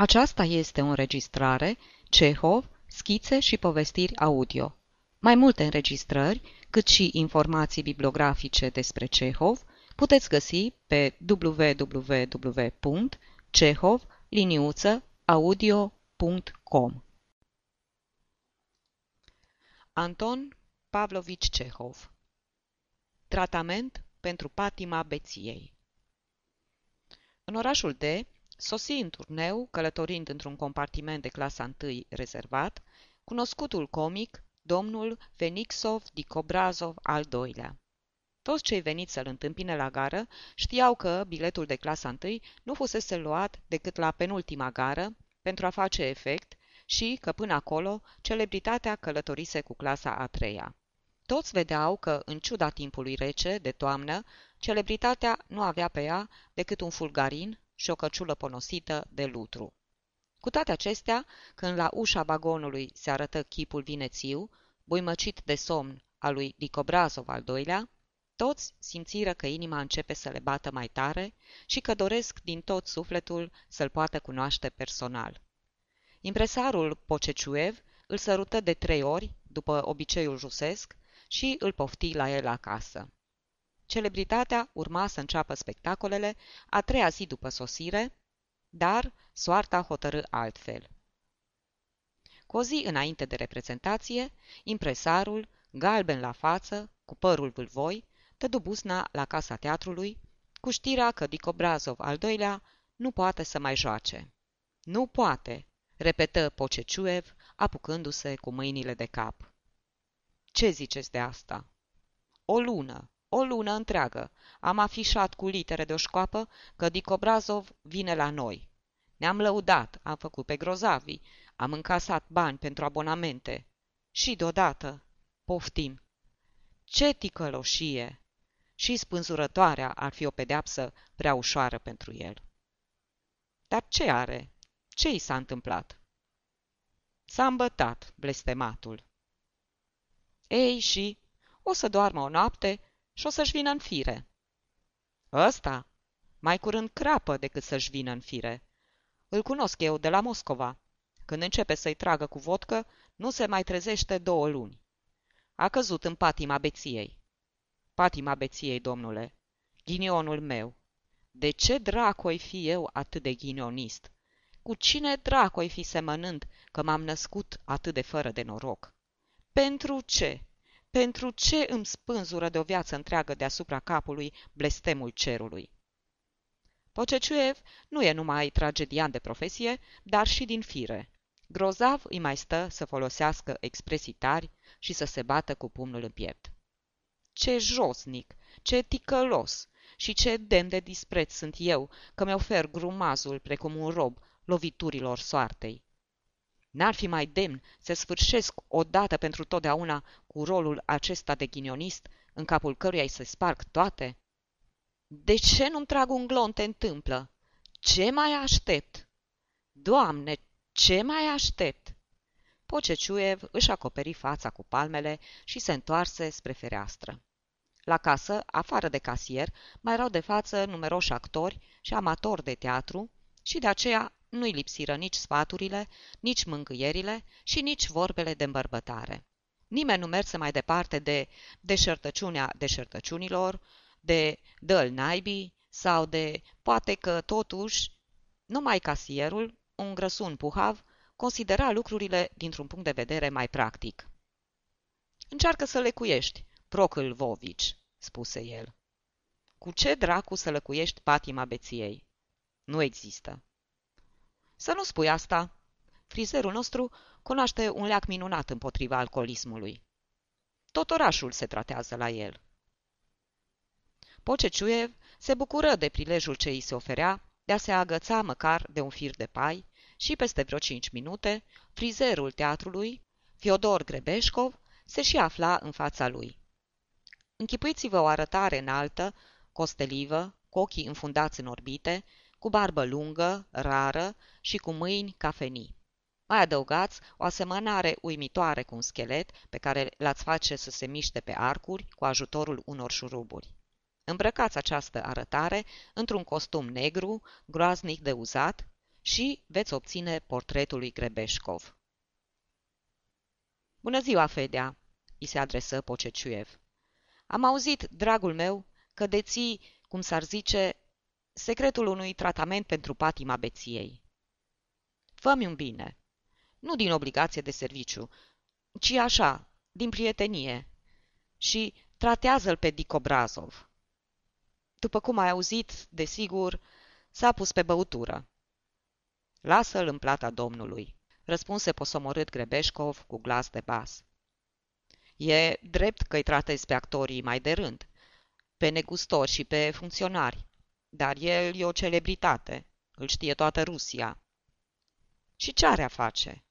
Aceasta este o înregistrare Cehov, schițe și povestiri audio. Mai multe înregistrări, cât și informații bibliografice despre Cehov, puteți găsi pe www.cehov-audio.com Anton Pavlovici Cehov. Tratament pentru patima beției. În orașul D, Sosi în turneu, călătorind într-un compartiment de clasa întâi rezervat, cunoscutul comic, domnul Venixov Dicobrazov al doilea. Toți cei veniți să-l întâmpine la gară știau că biletul de clasa întâi nu fusese luat decât la penultima gară pentru a face efect și că până acolo celebritatea călătorise cu clasa a treia. Toți vedeau că, în ciuda timpului rece de toamnă, celebritatea nu avea pe ea decât un fulgarin și o căciulă ponosită de lutru. Cu toate acestea, când la ușa vagonului se arătă chipul vinețiu, buimăcit de somn al lui Dicobrazov al doilea, toți simțiră că inima începe să le bată mai tare și că doresc din tot sufletul să-l poată cunoaște personal. Impresarul Poceciuev îl sărută de trei ori, după obiceiul rusesc, și îl pofti la el acasă. Celebritatea urma să înceapă spectacolele a treia zi după sosire, dar soarta hotărâ altfel. Cu o zi înainte de reprezentație, impresarul, galben la față, cu părul vâlvoi, dădu busna la casa teatrului, cu știrea că Dicobrazov al doilea nu poate să mai joace. Nu poate, repetă Poceciuev, apucându-se cu mâinile de cap. Ce ziceți de asta? O lună, o lună întreagă am afișat cu litere de o școapă că Dicobrazov vine la noi. Ne-am lăudat, am făcut pe grozavi, am încasat bani pentru abonamente. Și deodată, poftim. Ce ticăloșie! Și spânzurătoarea ar fi o pedeapsă prea ușoară pentru el. Dar ce are? Ce i s-a întâmplat? S-a îmbătat, blestematul. Ei, și o să doarmă o noapte și o să-și vină în fire. Ăsta? Mai curând crapă decât să-și vină în fire. Îl cunosc eu de la Moscova. Când începe să-i tragă cu vodcă, nu se mai trezește două luni. A căzut în patima beției. Patima beției, domnule. Ghinionul meu. De ce dracu fi eu atât de ghinionist? Cu cine dracu fi semănând că m-am născut atât de fără de noroc? Pentru ce? Pentru ce îmi spânzură de o viață întreagă deasupra capului blestemul cerului? Poceciuev nu e numai tragedian de profesie, dar și din fire. Grozav îi mai stă să folosească expresii tari și să se bată cu pumnul în piept. Ce josnic, ce ticălos și ce demn de dispreț sunt eu că mi ofer grumazul precum un rob loviturilor soartei. N-ar fi mai demn să sfârșesc odată pentru totdeauna cu rolul acesta de ghinionist în capul căruia îi se sparg toate? De ce nu-mi trag un glonț te întâmplă? Ce mai aștept? Doamne, ce mai aștept? Poceciuev își acoperi fața cu palmele și se întoarse spre fereastră. La casă, afară de casier, mai erau de față numeroși actori și amatori de teatru și de aceea nu-i lipsiră nici sfaturile, nici mângâierile și nici vorbele de îmbărbătare. Nimeni nu merse mai departe de deșertăciunea deșertăciunilor, de dă naibii sau de poate că totuși numai casierul, un grăsun puhav, considera lucrurile dintr-un punct de vedere mai practic. Încearcă să lecuiești, Procâl Vovici, spuse el. Cu ce dracu să lăcuiești patima beției? Nu există. Să nu spui asta. Frizerul nostru cunoaște un leac minunat împotriva alcoolismului. Tot orașul se tratează la el. Poceciuev se bucură de prilejul ce îi se oferea de a se agăța măcar de un fir de pai și peste vreo cinci minute, frizerul teatrului, Fiodor Grebeșcov, se și afla în fața lui. Închipuiți-vă o arătare înaltă, costelivă, cu ochii înfundați în orbite, cu barbă lungă, rară și cu mâini cafenii. Mai adăugați o asemănare uimitoare cu un schelet pe care l-ați face să se miște pe arcuri cu ajutorul unor șuruburi. Îmbrăcați această arătare într-un costum negru, groaznic de uzat, și veți obține portretul lui Grebeșcov. Bună ziua, Fedea!" îi se adresă Poceciuev. Am auzit, dragul meu, că deții, cum s-ar zice, secretul unui tratament pentru patima beției. Fă-mi un bine. Nu din obligație de serviciu, ci așa, din prietenie. Și tratează-l pe Dicobrazov. După cum ai auzit, desigur, s-a pus pe băutură. Lasă-l în plata domnului, răspunse posomorât Grebeșcov cu glas de bas. E drept că îi tratezi pe actorii mai de rând, pe negustori și pe funcționari, dar el e o celebritate, îl știe toată Rusia. Și ce are a face?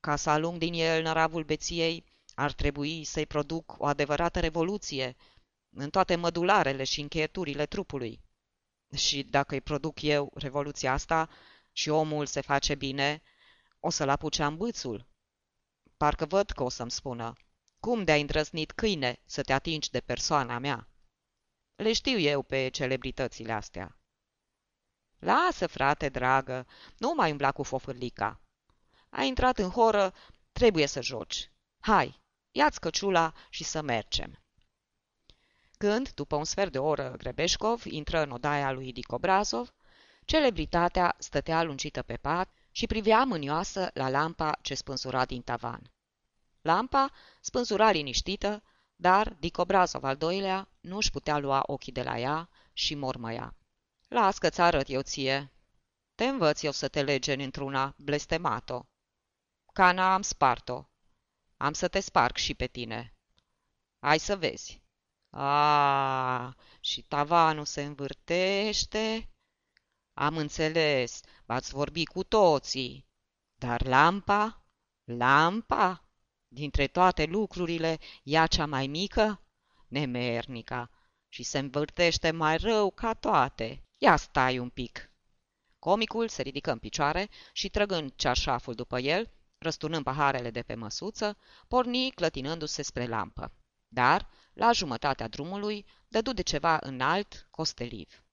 Ca să alung din el năravul beției, ar trebui să-i produc o adevărată revoluție în toate mădularele și încheieturile trupului. Și dacă îi produc eu revoluția asta și omul se face bine, o să-l apuce bâțul. Parcă văd că o să-mi spună, cum de-ai îndrăznit câine să te atingi de persoana mea? Le știu eu pe celebritățile astea. Lasă, frate dragă, nu mai umbla cu fofârlica. Ai intrat în horă, trebuie să joci. Hai, ia-ți căciula și să mergem. Când, după un sfert de oră, Grebeșcov intră în odaia lui Dicobrazov, celebritatea stătea lungită pe pat și privea mânioasă la lampa ce spânsura din tavan. Lampa spânzura liniștită, dar Dicobrazov al doilea nu își putea lua ochii de la ea și mormăia. Las că-ți arăt eu ție. Te învăț eu să te legeni într-una, blestemato. Cana am spart-o. Am să te sparg și pe tine. Hai să vezi. A, și tavanul se învârtește. Am înțeles, v-ați vorbi cu toții. Dar lampa? Lampa? Dintre toate lucrurile, ea cea mai mică? Nemernica. Și se învârtește mai rău ca toate. Ia stai un pic. Comicul se ridică în picioare și, trăgând ceașaful după el, răsturnând paharele de pe măsuță, porni clătinându-se spre lampă. Dar, la jumătatea drumului, dădu de ceva înalt, costeliv.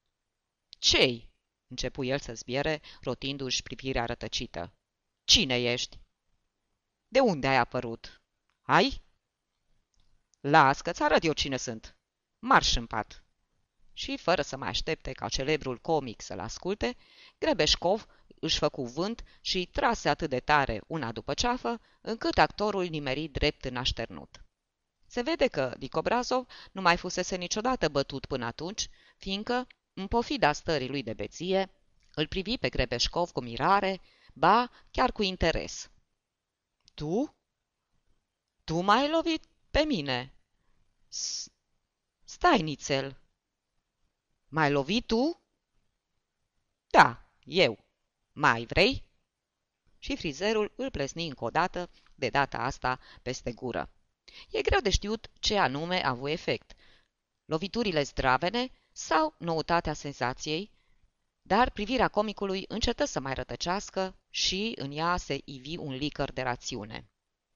Cei? începu el să zbiere, rotindu-și privirea rătăcită. Cine ești? De unde ai apărut? Ai? Las că-ți arăt eu cine sunt. Marș în pat. Și, fără să mai aștepte ca celebrul comic să-l asculte, Grebeșcov își făcu vânt și îi trase atât de tare una după ceafă, încât actorul nimeri drept în așternut. Se vede că Dicobrazov nu mai fusese niciodată bătut până atunci, fiindcă, în pofida stării lui de beție, îl privi pe Grebeșcov cu mirare, ba, chiar cu interes. Tu? Tu m-ai lovit pe mine? S Stai, nițel! M-ai lovit tu? Da, eu. Mai vrei? Și frizerul îl plesni încă o dată, de data asta peste gură. E greu de știut ce anume a avut efect. Loviturile zdravene sau noutatea senzației, dar privirea comicului încetă să mai rătăcească și în ea se ivi un licăr de rațiune.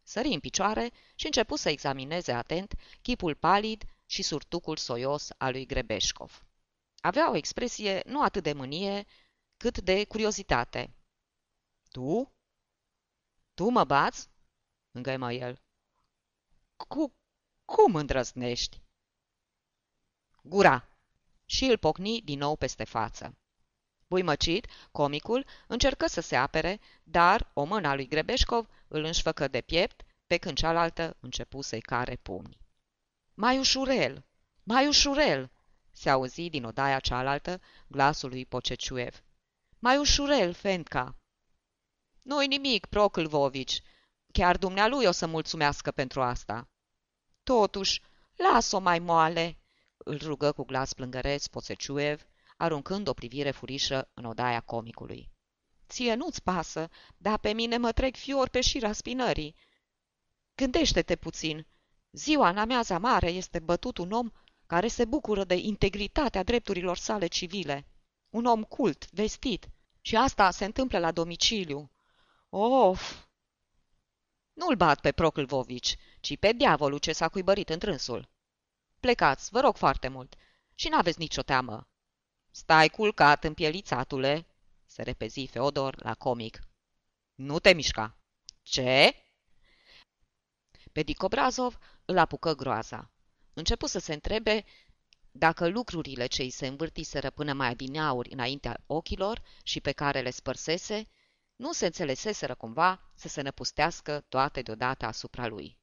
Sări în picioare și începu să examineze atent chipul palid și surtucul soios al lui Grebeșcov. Avea o expresie nu atât de mânie, cât de curiozitate. Tu? Tu mă bați? îngăimă el. Cu cum îndrăznești? Gura! Și îl pocni din nou peste față. Buimăcit, comicul, încercă să se apere, dar o mână a lui Grebeșcov îl înșfăcă de piept, pe când cealaltă începu să-i care pumni. Mai ușurel! Mai ușurel! se auzi din odaia cealaltă glasul lui Poceciuev. Mai ușurel, Fenca! Nu-i nimic, Proclvovici. Chiar dumnealui o să mulțumească pentru asta. Totuși, las-o mai moale, îl rugă cu glas plângăreț Poceciuev, aruncând o privire furișă în odaia comicului. Ție nu-ți pasă, dar pe mine mă trec fior pe șira spinării. Gândește-te puțin. Ziua în amiaza mare este bătut un om care se bucură de integritatea drepturilor sale civile. Un om cult, vestit. Și asta se întâmplă la domiciliu. Of! Nu-l bat pe Proclvovici, ci pe diavolul ce s-a cuibărit întrânsul. Plecați, vă rog foarte mult, și n-aveți nicio teamă. Stai culcat, împielițatule, se repezi Feodor la comic. Nu te mișca. Ce? Pe Dicobrazov îl apucă groaza. Începu să se întrebe dacă lucrurile ce îi se învârtiseră până mai adineauri înaintea ochilor și pe care le spărsese, nu se înțeleseseră cumva să se năpustească toate deodată asupra lui.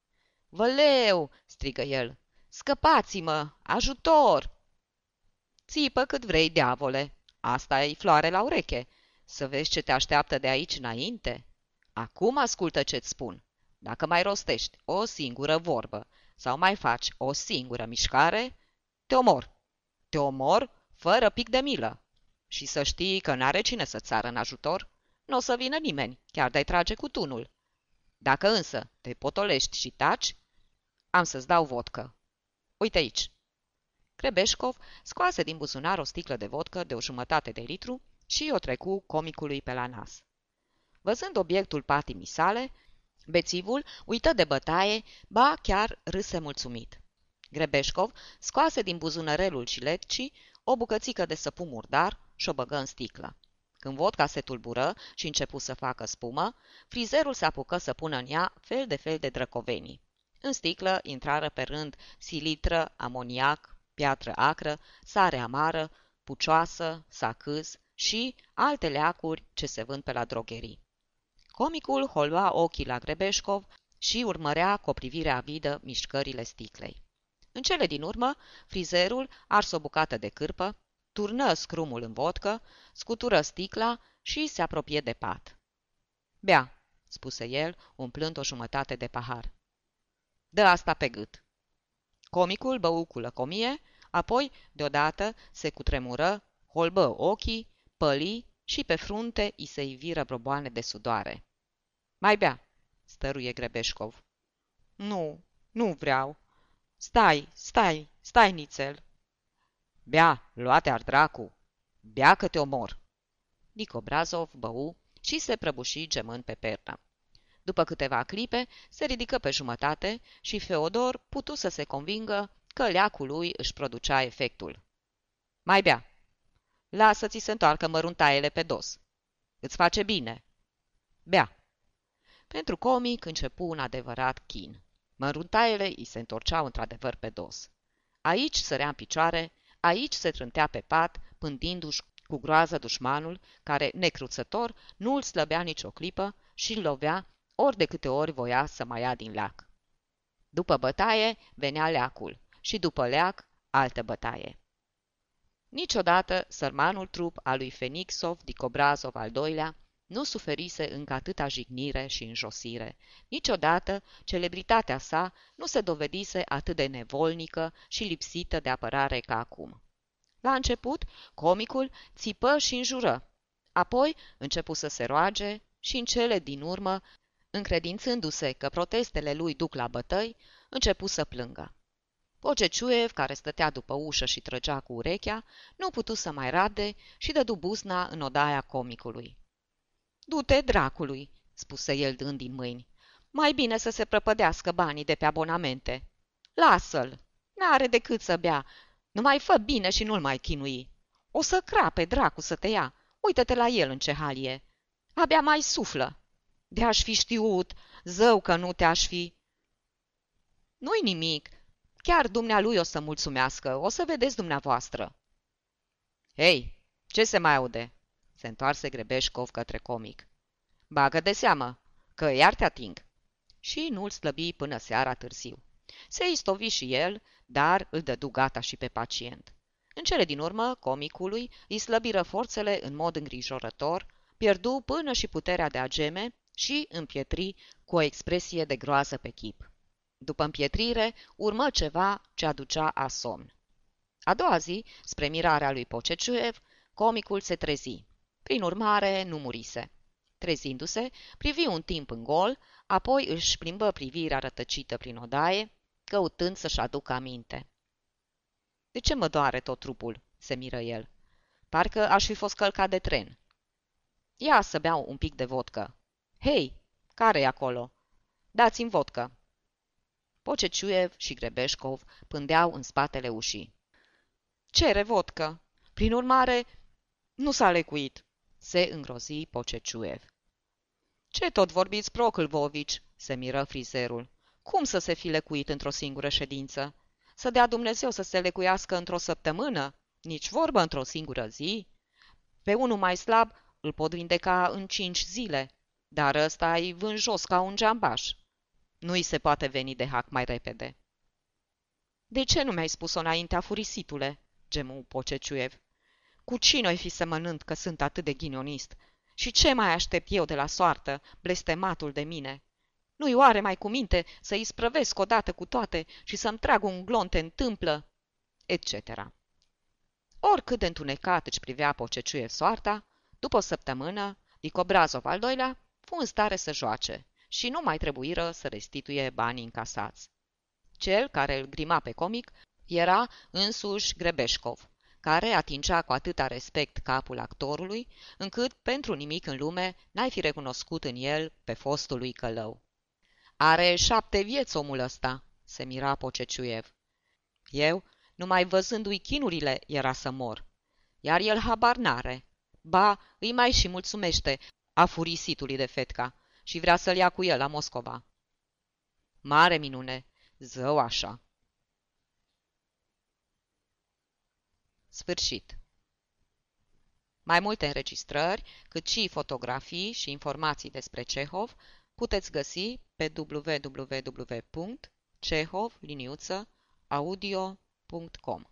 Văleu!" strigă el. Scăpați-mă! Ajutor!" Țipă cât vrei, diavole! Asta e floare la ureche. Să vezi ce te așteaptă de aici înainte. Acum ascultă ce-ți spun. Dacă mai rostești o singură vorbă sau mai faci o singură mișcare, te omor. Te omor fără pic de milă. Și să știi că n-are cine să țară în ajutor, nu o să vină nimeni, chiar de-ai trage cu tunul. Dacă însă te potolești și taci, am să-ți dau vodcă. Uite aici. Crebeșcov scoase din buzunar o sticlă de vodcă de o jumătate de litru și o trecu comicului pe la nas. Văzând obiectul patimii sale, bețivul uită de bătaie, ba chiar râse mulțumit. Grebeșcov scoase din buzunărelul ciletcii o bucățică de săpun murdar și o băgă în sticlă. Când vodka se tulbură și începu să facă spumă, frizerul se apucă să pună în ea fel de fel de drăcovenii. În sticlă intrară pe rând silitră, amoniac, piatră acră, sare amară, pucioasă, sacâz și alte leacuri ce se vând pe la drogherii. Comicul holua ochii la Grebeșcov și urmărea cu o privire avidă mișcările sticlei. În cele din urmă, frizerul ars o bucată de cârpă, turnă scrumul în vodcă, scutură sticla și se apropie de pat. Bea, spuse el, umplând o jumătate de pahar. Dă asta pe gât. Comicul bău cu lăcomie, apoi, deodată, se cutremură, holbă ochii, păli și pe frunte i se iviră broboane de sudoare. Mai bea, stăruie Grebeșcov. Nu, nu vreau. Stai, stai, stai, nițel. Bea, luate ar dracu. Bea că te omor. Nico Brazov bău și se prăbuși gemând pe pernă. După câteva clipe, se ridică pe jumătate și Feodor putu să se convingă că leacul lui își producea efectul. Mai bea. Lasă-ți se întoarcă măruntaiele pe dos. Îți face bine. Bea. Pentru comic începu un adevărat chin. Măruntaiele îi se întorceau într-adevăr pe dos. Aici sărea în picioare, aici se trântea pe pat, pândindu-și cu groază dușmanul, care, necruțător, nu îl slăbea nicio clipă și îl lovea ori de câte ori voia să mai ia din leac. După bătaie venea leacul și după leac altă bătaie. Niciodată sărmanul trup al lui Fenixov Dicobrazov al doilea nu suferise încă atâta jignire și înjosire. Niciodată celebritatea sa nu se dovedise atât de nevolnică și lipsită de apărare ca acum. La început, comicul țipă și înjură. Apoi începu să se roage și în cele din urmă încredințându-se că protestele lui duc la bătăi, începu să plângă. Poceciuev, care stătea după ușă și trăgea cu urechea, nu putu să mai rade și dădu buzna în odaia comicului. Du-te dracului, spuse el dând din mâini. Mai bine să se prăpădească banii de pe abonamente. Lasă-l, n-are decât să bea. Nu mai fă bine și nu-l mai chinui. O să crape dracu să te ia. Uită-te la el în ce halie. Abia mai suflă. De-aș fi știut, zău că nu te-aș fi... Nu-i nimic, chiar dumnealui o să mulțumească, o să vedeți dumneavoastră. Hei, ce se mai aude? Se întoarse Grebeșcov către comic. Bagă de seamă, că iar te ating. Și nu-l slăbi până seara târziu. Se istovi și el, dar îl dădu gata și pe pacient. În cele din urmă, comicului îi slăbiră forțele în mod îngrijorător, pierdu până și puterea de a geme și împietri cu o expresie de groază pe chip. După împietrire, urmă ceva ce aducea a somn. A doua zi, spre mirarea lui Poceciuev, comicul se trezi. Prin urmare, nu murise. Trezindu-se, privi un timp în gol, apoi își plimbă privirea rătăcită prin odaie, căutând să-și aducă aminte. De ce mă doare tot trupul?" se miră el. Parcă aș fi fost călcat de tren." Ia să beau un pic de vodcă." Hei, care e acolo? Dați-mi vodcă." Poceciuev și Grebeșcov pândeau în spatele ușii. Cere vodcă. Prin urmare, nu s-a lecuit. se îngrozi Poceciuev. Ce tot vorbiți, Procâlvovici?" se miră frizerul. Cum să se fi lecuit într-o singură ședință? Să dea Dumnezeu să se lecuiască într-o săptămână? Nici vorbă într-o singură zi? Pe unul mai slab îl pot vindeca în cinci zile, dar ăsta e vânjos ca un geambaș. Nu-i se poate veni de hac mai repede. De ce nu mi-ai spus-o înaintea, furisitule?" gemu Poceciuev. Cu cine ai fi semănând că sunt atât de ghinionist? Și ce mai aștept eu de la soartă, blestematul de mine? Nu-i oare mai cu minte să-i sprăvesc odată cu toate și să-mi trag un glonte în tâmplă? Etc. Oricât de întunecat își privea Poceciuiev soarta, după o săptămână, Licobrazov al doilea fu în stare să joace și nu mai trebuiră să restituie banii încasați. Cel care îl grima pe comic era însuși Grebeșcov, care atingea cu atâta respect capul actorului, încât pentru nimic în lume n-ai fi recunoscut în el pe fostul lui călău. Are șapte vieți omul ăsta, se mira Poceciuiev. Eu, numai văzându-i chinurile, era să mor. Iar el habar n-are. Ba, îi mai și mulțumește a furisitului de fetca și vrea să-l ia cu el la Moscova. Mare minune, zău așa. Sfârșit. Mai multe înregistrări, cât și fotografii și informații despre Cehov puteți găsi pe www.cehov-audio.com.